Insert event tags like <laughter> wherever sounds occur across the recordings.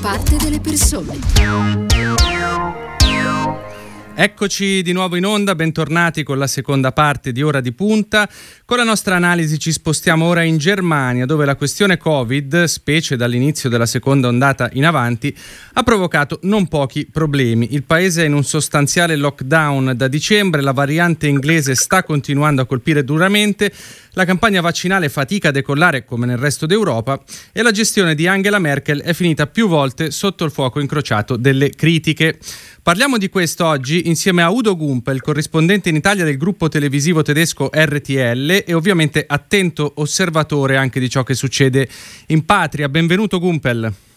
parte delle persone. Eccoci di nuovo in onda, bentornati con la seconda parte di Ora di Punta. Con la nostra analisi ci spostiamo ora in Germania, dove la questione Covid, specie dall'inizio della seconda ondata in avanti, ha provocato non pochi problemi. Il paese è in un sostanziale lockdown da dicembre, la variante inglese sta continuando a colpire duramente, la campagna vaccinale fatica a decollare come nel resto d'Europa e la gestione di Angela Merkel è finita più volte sotto il fuoco incrociato delle critiche. Parliamo di questo oggi insieme a Udo Gumpel, corrispondente in Italia del gruppo televisivo tedesco RTL e ovviamente attento osservatore anche di ciò che succede in patria. Benvenuto Gumpel.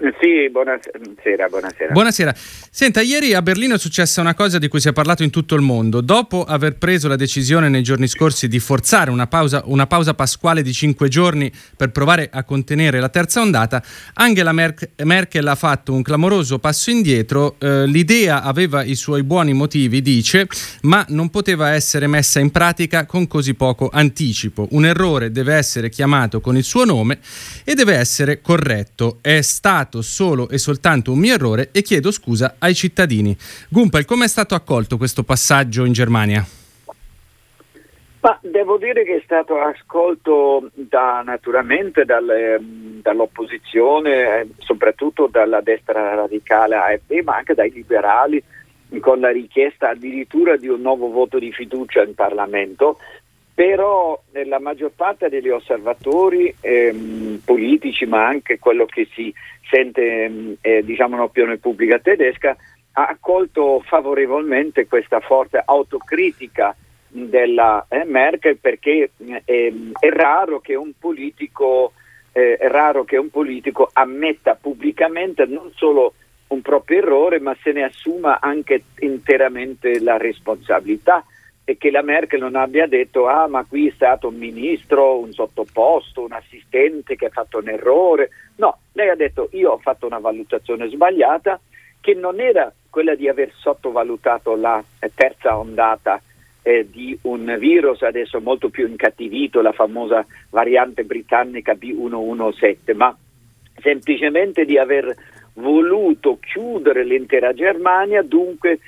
Sì, buonasera, buonasera. Buonasera. Senta, ieri a Berlino è successa una cosa di cui si è parlato in tutto il mondo. Dopo aver preso la decisione nei giorni scorsi di forzare una pausa, una pausa pasquale di cinque giorni per provare a contenere la terza ondata, Angela Merkel ha fatto un clamoroso passo indietro. Eh, l'idea aveva i suoi buoni motivi, dice, ma non poteva essere messa in pratica con così poco anticipo. Un errore deve essere chiamato con il suo nome e deve essere corretto. È stato stato solo e soltanto un mio errore e chiedo scusa ai cittadini. Gumpel, come è stato accolto questo passaggio in Germania? Ma devo dire che è stato ascolto da, naturalmente dalle, dall'opposizione, eh, soprattutto dalla destra radicale AFD, ma anche dai liberali, con la richiesta addirittura di un nuovo voto di fiducia in Parlamento, però la maggior parte degli osservatori ehm, politici, ma anche quello che si sente mm, eh, diciamo un'opinione pubblica tedesca, ha accolto favorevolmente questa forte autocritica della eh, Merkel perché eh, è, raro politico eh, è raro che un politico ammetta pubblicamente non solo un proprio errore, ma se ne assuma anche interamente la responsabilità e che la Merkel non abbia detto ah ma qui è stato un ministro, un sottoposto, un assistente che ha fatto un errore. No, lei ha detto io ho fatto una valutazione sbagliata che non era quella di aver sottovalutato la terza ondata eh, di un virus adesso molto più incattivito, la famosa variante britannica B117, ma semplicemente di aver voluto chiudere l'intera Germania, dunque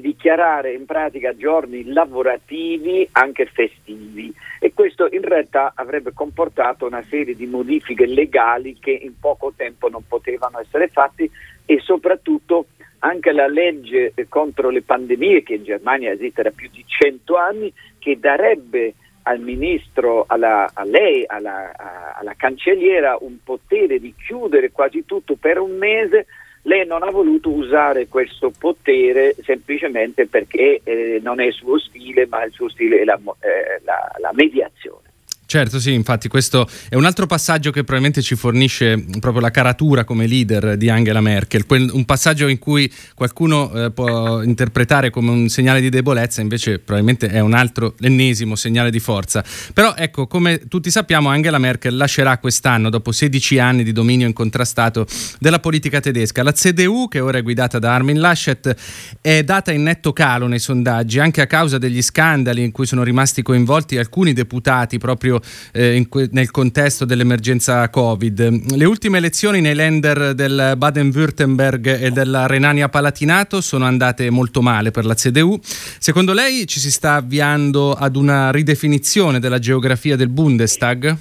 dichiarare in pratica giorni lavorativi anche festivi. E questo in realtà avrebbe comportato una serie di modifiche legali che in poco tempo non potevano essere fatte e soprattutto anche la legge contro le pandemie che in Germania esiste da più di cento anni che darebbe al ministro, alla, a lei, alla, alla cancelliera un potere di chiudere quasi tutto per un mese lei non ha voluto usare questo potere semplicemente perché eh, non è il suo stile, ma il suo stile è la, eh, la, la mediazione. Certo, sì, infatti questo è un altro passaggio che probabilmente ci fornisce proprio la caratura come leader di Angela Merkel, un passaggio in cui qualcuno eh, può interpretare come un segnale di debolezza, invece probabilmente è un altro, l'ennesimo segnale di forza. Però ecco, come tutti sappiamo, Angela Merkel lascerà quest'anno, dopo 16 anni di dominio incontrastato della politica tedesca. La CDU, che ora è guidata da Armin Laschet, è data in netto calo nei sondaggi, anche a causa degli scandali in cui sono rimasti coinvolti alcuni deputati proprio proprio eh, que- nel contesto dell'emergenza Covid. Le ultime elezioni nei lender del Baden-Württemberg e della Renania-Palatinato sono andate molto male per la CDU. Secondo lei ci si sta avviando ad una ridefinizione della geografia del Bundestag?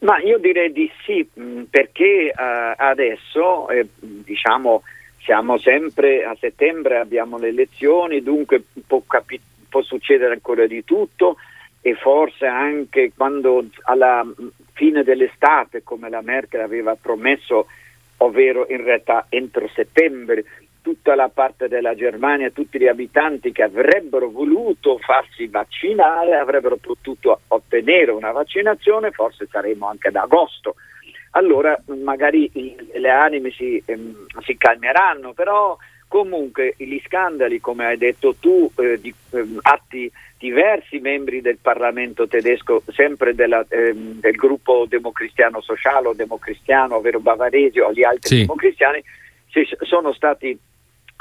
Ma io direi di sì, perché uh, adesso eh, diciamo siamo sempre a settembre, abbiamo le elezioni, dunque può, capi- può succedere ancora di tutto e forse anche quando alla fine dell'estate, come la Merkel aveva promesso, ovvero in realtà entro settembre, tutta la parte della Germania, tutti gli abitanti che avrebbero voluto farsi vaccinare avrebbero potuto ottenere una vaccinazione, forse saremo anche ad agosto. Allora magari le anime si, ehm, si calmeranno, però comunque gli scandali, come hai detto tu, eh, di ehm, atti diversi membri del Parlamento tedesco, sempre della, ehm, del gruppo democristiano sociale o democristiano, ovvero bavaresi o gli altri sì. democristiani, sono stati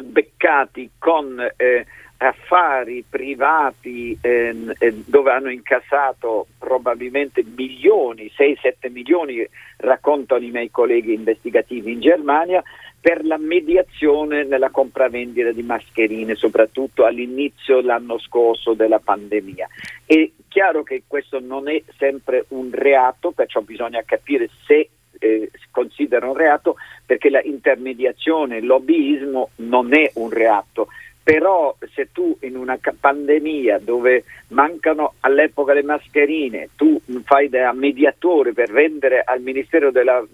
beccati con eh, affari privati ehm, eh, dove hanno incassato probabilmente milioni, 6-7 milioni, raccontano i miei colleghi investigativi in Germania, per la mediazione nella compravendita di mascherine, soprattutto all'inizio dell'anno scorso della pandemia. È chiaro che questo non è sempre un reato, perciò bisogna capire se eh, si considera un reato perché la intermediazione, il lobbyismo non è un reato però se tu in una pandemia dove mancano all'epoca le mascherine, tu fai da mediatore per vendere al Ministero della,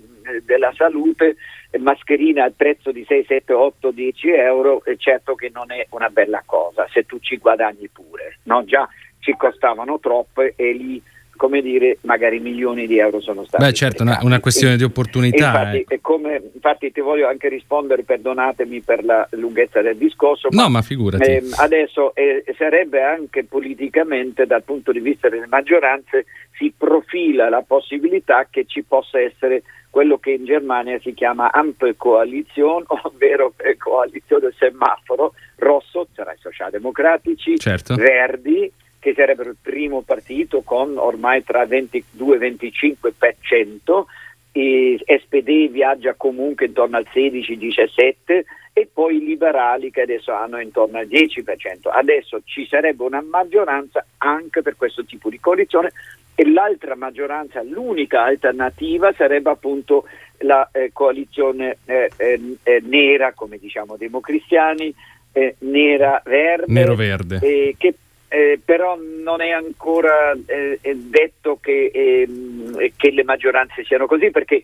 della Salute mascherine al prezzo di 6, 7, 8, 10 euro, è certo che non è una bella cosa se tu ci guadagni pure, no? già ci costavano troppe e lì come dire, magari milioni di euro sono stati. Beh, certo, una, una, questione di opportunità. Infatti, eh. come, infatti, ti voglio anche rispondere, perdonatemi per la lunghezza del discorso. No, ma, ma figurati. Eh, adesso eh, sarebbe anche politicamente, dal punto di vista delle maggioranze, si profila la possibilità che ci possa essere quello che in Germania si chiama Ampelkoalition, <laughs> ovvero coalizione semaforo rosso, sarà i socialdemocratici, certo. verdi, che sarebbero il primo partito con ormai tra 22 e 25%, e SPD viaggia comunque intorno al 16-17% e poi i liberali che adesso hanno intorno al 10%. Adesso ci sarebbe una maggioranza anche per questo tipo di coalizione e l'altra maggioranza, l'unica alternativa sarebbe appunto la eh, coalizione eh, eh, eh nera, come diciamo democristiani, eh, nera-verde, Nero-verde. che eh, però non è ancora eh, detto che, eh, che, le maggioranze siano così perché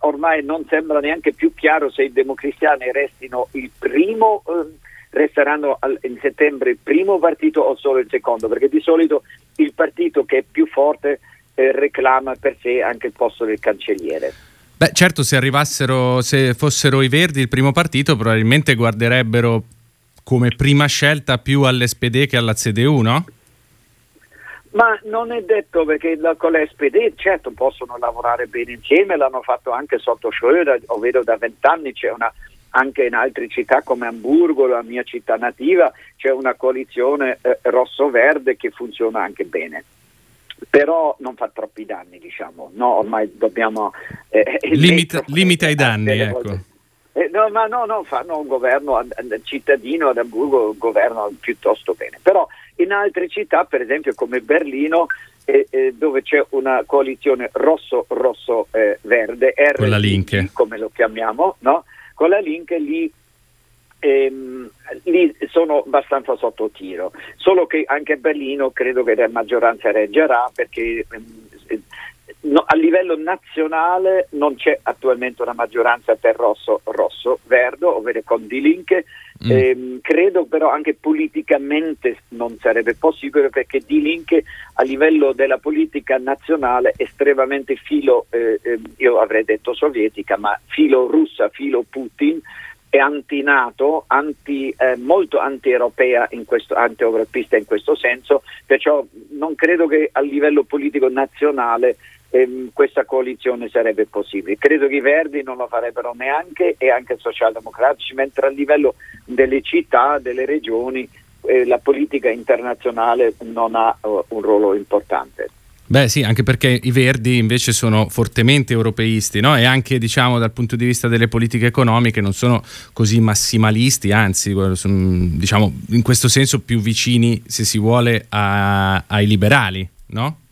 ormai non sembra neanche più chiaro se i democristiani restino il primo, ehm, resteranno al, in settembre il primo partito o solo il secondo, perché di solito il partito che è più forte eh, reclama per sé anche il posto del cancelliere. Beh, certo, se arrivassero, se fossero i Verdi il primo partito, probabilmente guarderebbero come prima scelta più all'SPD che alla CDU, no? Ma non è detto perché con l'SPD certo possono lavorare bene insieme, l'hanno fatto anche sotto Schröder, ovvero da vent'anni c'è una, anche in altre città come Hamburgo, la mia città nativa, c'è una coalizione eh, rosso-verde che funziona anche bene. Però non fa troppi danni, diciamo, no, ormai dobbiamo... Eh, limita, limita i danni, ecco. Volte. Eh, no, ma no, no, fanno un governo cittadino ad Hamburgo, governo piuttosto bene. Però in altre città, per esempio come Berlino, eh, eh, dove c'è una coalizione rosso-rosso-verde, eh, con la Linke. come lo chiamiamo, no? con la Linke lì, ehm, lì sono abbastanza sotto tiro. Solo che anche a Berlino credo che la maggioranza reggerà perché ehm, No, a livello nazionale non c'è attualmente una maggioranza per rosso, rosso, verde, ovvero con Die Linke. Mm. Eh, credo però anche politicamente non sarebbe possibile perché Die Linke a livello della politica nazionale estremamente filo, eh, eh, io avrei detto sovietica, ma filo russa, filo Putin è anti-NATO, anti, eh, molto anti-europea, in questo, anti-europeista in questo senso, perciò non credo che a livello politico nazionale ehm, questa coalizione sarebbe possibile. Credo che i Verdi non lo farebbero neanche e anche i socialdemocratici, mentre a livello delle città, delle regioni, eh, la politica internazionale non ha uh, un ruolo importante. Beh sì, anche perché i Verdi invece sono fortemente europeisti no? e anche diciamo, dal punto di vista delle politiche economiche non sono così massimalisti, anzi sono diciamo, in questo senso più vicini, se si vuole, a, ai liberali. No?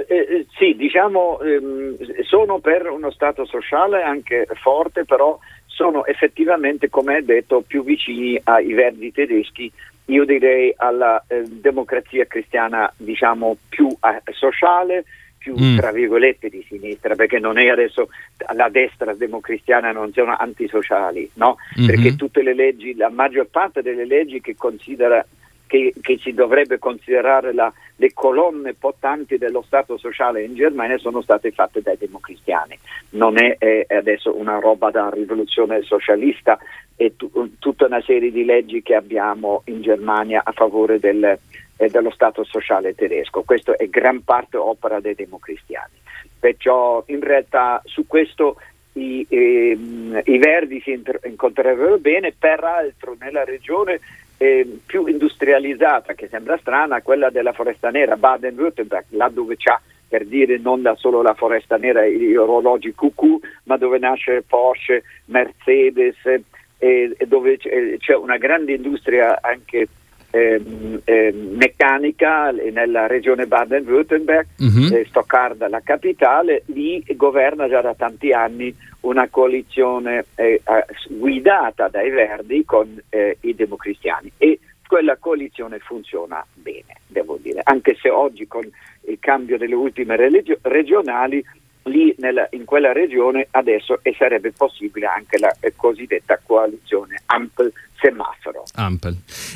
Eh, eh, sì, diciamo, ehm, sono per uno Stato sociale anche forte, però sono effettivamente, come hai detto, più vicini ai verdi tedeschi, io direi alla eh, democrazia cristiana, diciamo, più eh, sociale, più mm. tra virgolette di sinistra, perché non è adesso la destra democristiana non sono antisociali, no? Mm-hmm. Perché tutte le leggi, la maggior parte delle leggi che considera che, che si dovrebbe considerare la, le colonne portanti dello Stato sociale in Germania sono state fatte dai democristiani. Non è, è adesso una roba da rivoluzione socialista, è t- tutta una serie di leggi che abbiamo in Germania a favore del, eh, dello Stato sociale tedesco. Questo è gran parte opera dei democristiani. Perciò in realtà su questo i, eh, i, Verdi si incontrerebbero bene, peraltro nella regione eh, più industrializzata, che sembra strana, quella della foresta nera, Baden-Württemberg, là dove c'è per dire non da solo la foresta nera e gli orologi cucù, ma dove nasce Porsche, Mercedes, eh, e dove c'è una grande industria anche eh, eh, meccanica nella regione Baden-Württemberg, uh-huh. eh, Stoccarda la capitale, lì governa già da tanti anni una coalizione eh, guidata dai Verdi con eh, i democristiani e quella coalizione funziona bene, devo dire, anche se oggi con il cambio delle ultime religio- regionali lì nella, in quella regione adesso e sarebbe possibile anche la eh, cosiddetta coalizione Ampel semaforo.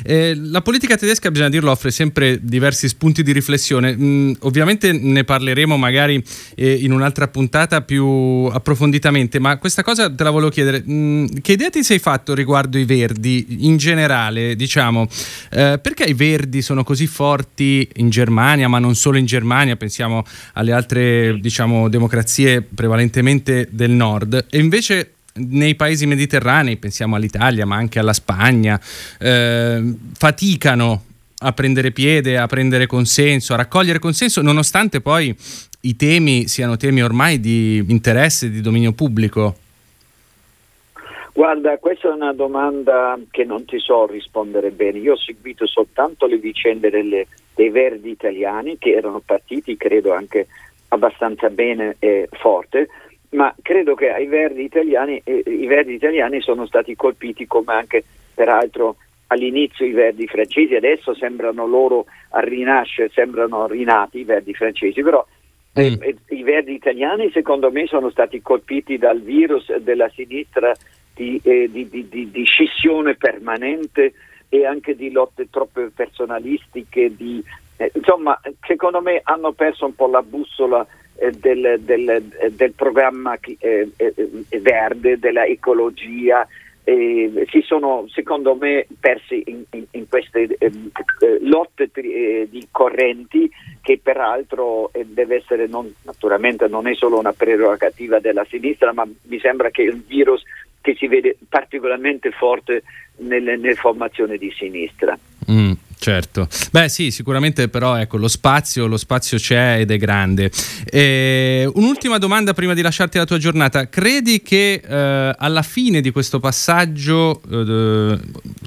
Eh, la politica tedesca, bisogna dirlo, offre sempre diversi spunti di riflessione. Mm, ovviamente ne parleremo magari eh, in un'altra puntata più approfonditamente, ma questa cosa te la volevo chiedere. Mm, che idea ti sei fatto riguardo i verdi in generale? Diciamo, eh, perché i verdi sono così forti in Germania, ma non solo in Germania, pensiamo alle altre diciamo, democrazie prevalentemente del nord, e invece nei paesi mediterranei, pensiamo all'Italia ma anche alla Spagna, eh, faticano a prendere piede, a prendere consenso, a raccogliere consenso, nonostante poi i temi siano temi ormai di interesse, di dominio pubblico? Guarda, questa è una domanda che non ti so rispondere bene. Io ho seguito soltanto le vicende delle, dei verdi italiani che erano partiti, credo, anche abbastanza bene e forte ma credo che ai verdi italiani, eh, i verdi italiani sono stati colpiti come anche peraltro all'inizio i verdi francesi, adesso sembrano loro a rinascere, sembrano rinati i verdi francesi, però eh, mm. eh, i verdi italiani secondo me sono stati colpiti dal virus della sinistra di, eh, di, di, di scissione permanente e anche di lotte troppo personalistiche, eh, insomma secondo me hanno perso un po' la bussola del, del, eh, del, programma eh, eh, verde, della ecologia, eh, si sono secondo me persi in, in, in queste eh, lotte tri- di correnti che peraltro deve essere non, naturalmente non è solo una prerogativa della sinistra ma mi sembra che un virus che si vede particolarmente forte nelle, nelle formazioni di sinistra. Mm. Certo, beh sì, sicuramente però ecco, lo spazio, lo spazio c'è ed è grande. E un'ultima domanda prima di lasciarti la tua giornata, credi che eh, alla fine di questo passaggio, eh,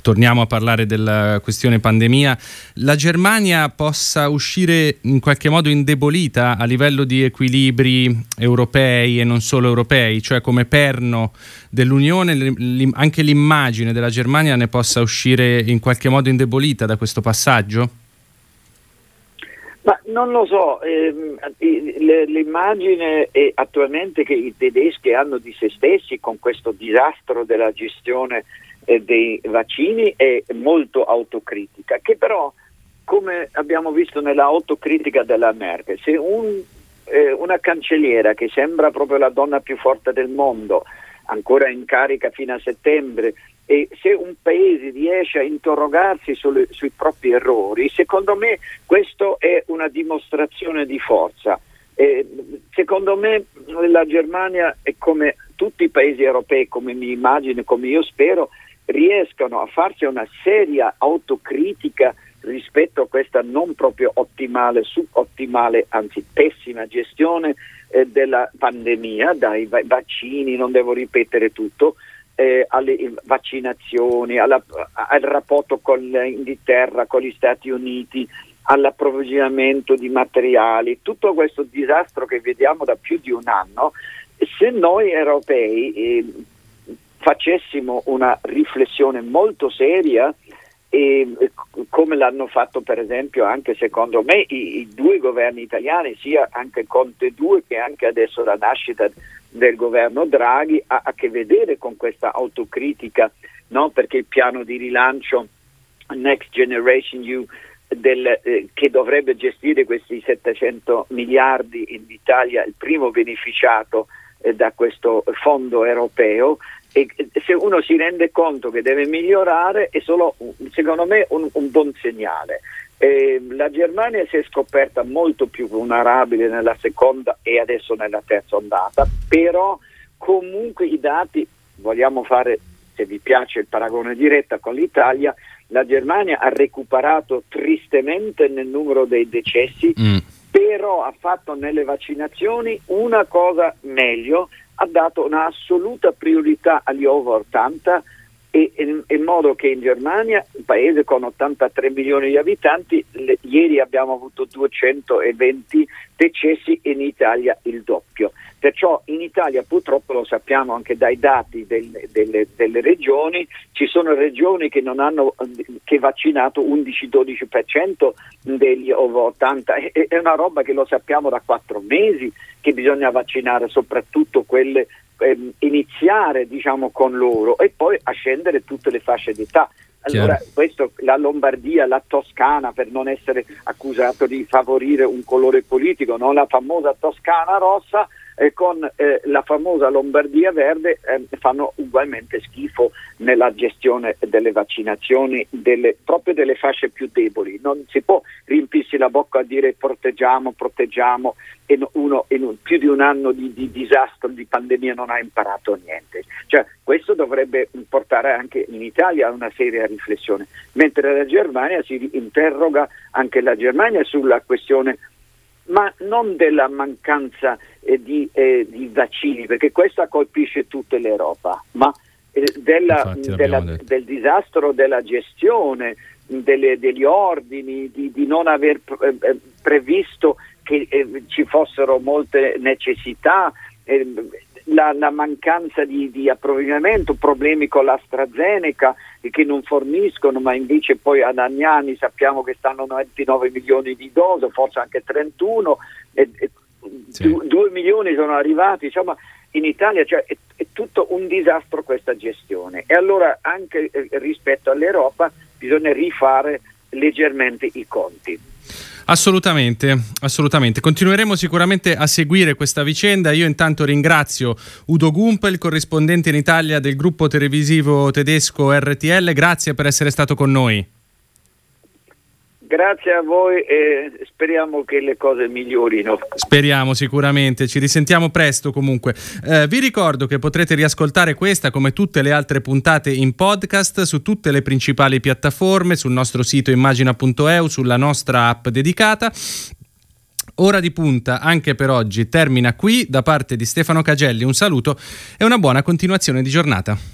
torniamo a parlare della questione pandemia, la Germania possa uscire in qualche modo indebolita a livello di equilibri europei e non solo europei, cioè come perno dell'Unione, anche l'immagine della Germania ne possa uscire in qualche modo indebolita da questo passaggio? Ma non lo so, ehm, l'immagine attualmente che i tedeschi hanno di se stessi con questo disastro della gestione eh, dei vaccini è molto autocritica, che però, come abbiamo visto nella autocritica della Merkel, se un, eh, una cancelliera che sembra proprio la donna più forte del mondo ancora in carica fino a settembre e se un paese riesce a interrogarsi sulle, sui propri errori, secondo me questo è una dimostrazione di forza. Eh, secondo me la Germania e come tutti i paesi europei, come mi immagino, come io spero, riescano a farsi una seria autocritica rispetto a questa non proprio ottimale, subottimale, anzi pessima gestione eh, della pandemia, dai vaccini, non devo ripetere tutto, eh, alle vaccinazioni, alla, al rapporto con l'Inghilterra, con gli Stati Uniti, all'approvvigionamento di materiali, tutto questo disastro che vediamo da più di un anno, se noi europei eh, facessimo una riflessione molto seria e come l'hanno fatto per esempio anche secondo me i, i, due governi italiani, sia anche Conte 2 che anche adesso la nascita del governo Draghi, ha a che vedere con questa autocritica, no? perché il piano di rilancio Next Generation EU del, eh, che dovrebbe gestire questi 700 miliardi in Italia, il primo beneficiato eh, da questo fondo europeo, e se uno si rende conto che deve migliorare è solo secondo me un, un buon segnale. Eh, la Germania si è scoperta molto più vulnerabile nella seconda e adesso nella terza ondata, però comunque i dati, vogliamo fare, se vi piace il paragone diretto con l'Italia, la Germania ha recuperato tristemente nel numero dei decessi, mm. però ha fatto nelle vaccinazioni una cosa meglio, ha dato un'assoluta priorità agli over 80 e, in, in, modo che in Germania, un paese con 83 milioni di abitanti, le, ieri abbiamo avuto 220 decessi in Italia il doppio. Perciò in Italia purtroppo lo sappiamo anche dai dati del, delle, delle, regioni, ci sono regioni che non hanno che vaccinato 11-12% degli over 80, è, è una roba che lo sappiamo da quattro mesi che bisogna vaccinare soprattutto quelle ehm, iniziare diciamo, con loro e poi a scendere tutte le fasce d'età. Allora, questo, la Lombardia, la Toscana, per non essere accusato di favorire un colore politico, no? la famosa Toscana rossa, eh, con eh, la famosa Lombardia verde eh, fanno ugualmente schifo nella gestione delle vaccinazioni delle, proprio delle fasce più deboli. Non si può riempirsi la bocca a dire proteggiamo, proteggiamo e uno in più di un anno di, di, disastro, di pandemia non ha imparato niente. Cioè, questo dovrebbe portare anche in Italia a una seria riflessione, mentre la Germania si interroga anche la Germania sulla questione ma non della mancanza eh, di, eh, di, vaccini, perché questa colpisce tutta l'Europa, ma eh, della, della, del disastro della gestione, delle, degli ordini, di, di non aver eh, eh, previsto che eh, ci fossero molte necessità la, la mancanza di, di, approvvigionamento, problemi con l'AstraZeneca che non forniscono, ma invece poi ad Agnani sappiamo che stanno 29 milioni di dosi, forse anche 31, e, e sì. 2 milioni sono arrivati, insomma in Italia cioè, è, è, tutto un disastro questa gestione e allora anche eh, rispetto all'Europa bisogna rifare leggermente i conti. Assolutamente, assolutamente. Continueremo sicuramente a seguire questa vicenda. Io intanto ringrazio Udo Gumpel, corrispondente in Italia del gruppo televisivo tedesco RTL. Grazie per essere stato con noi. Grazie a voi e speriamo che le cose migliorino. Speriamo sicuramente, ci risentiamo presto comunque. Eh, vi ricordo che potrete riascoltare questa come tutte le altre puntate in podcast su tutte le principali piattaforme, sul nostro sito immagina.eu, sulla nostra app dedicata. Ora di punta anche per oggi termina qui da parte di Stefano Cagelli. Un saluto e una buona continuazione di giornata.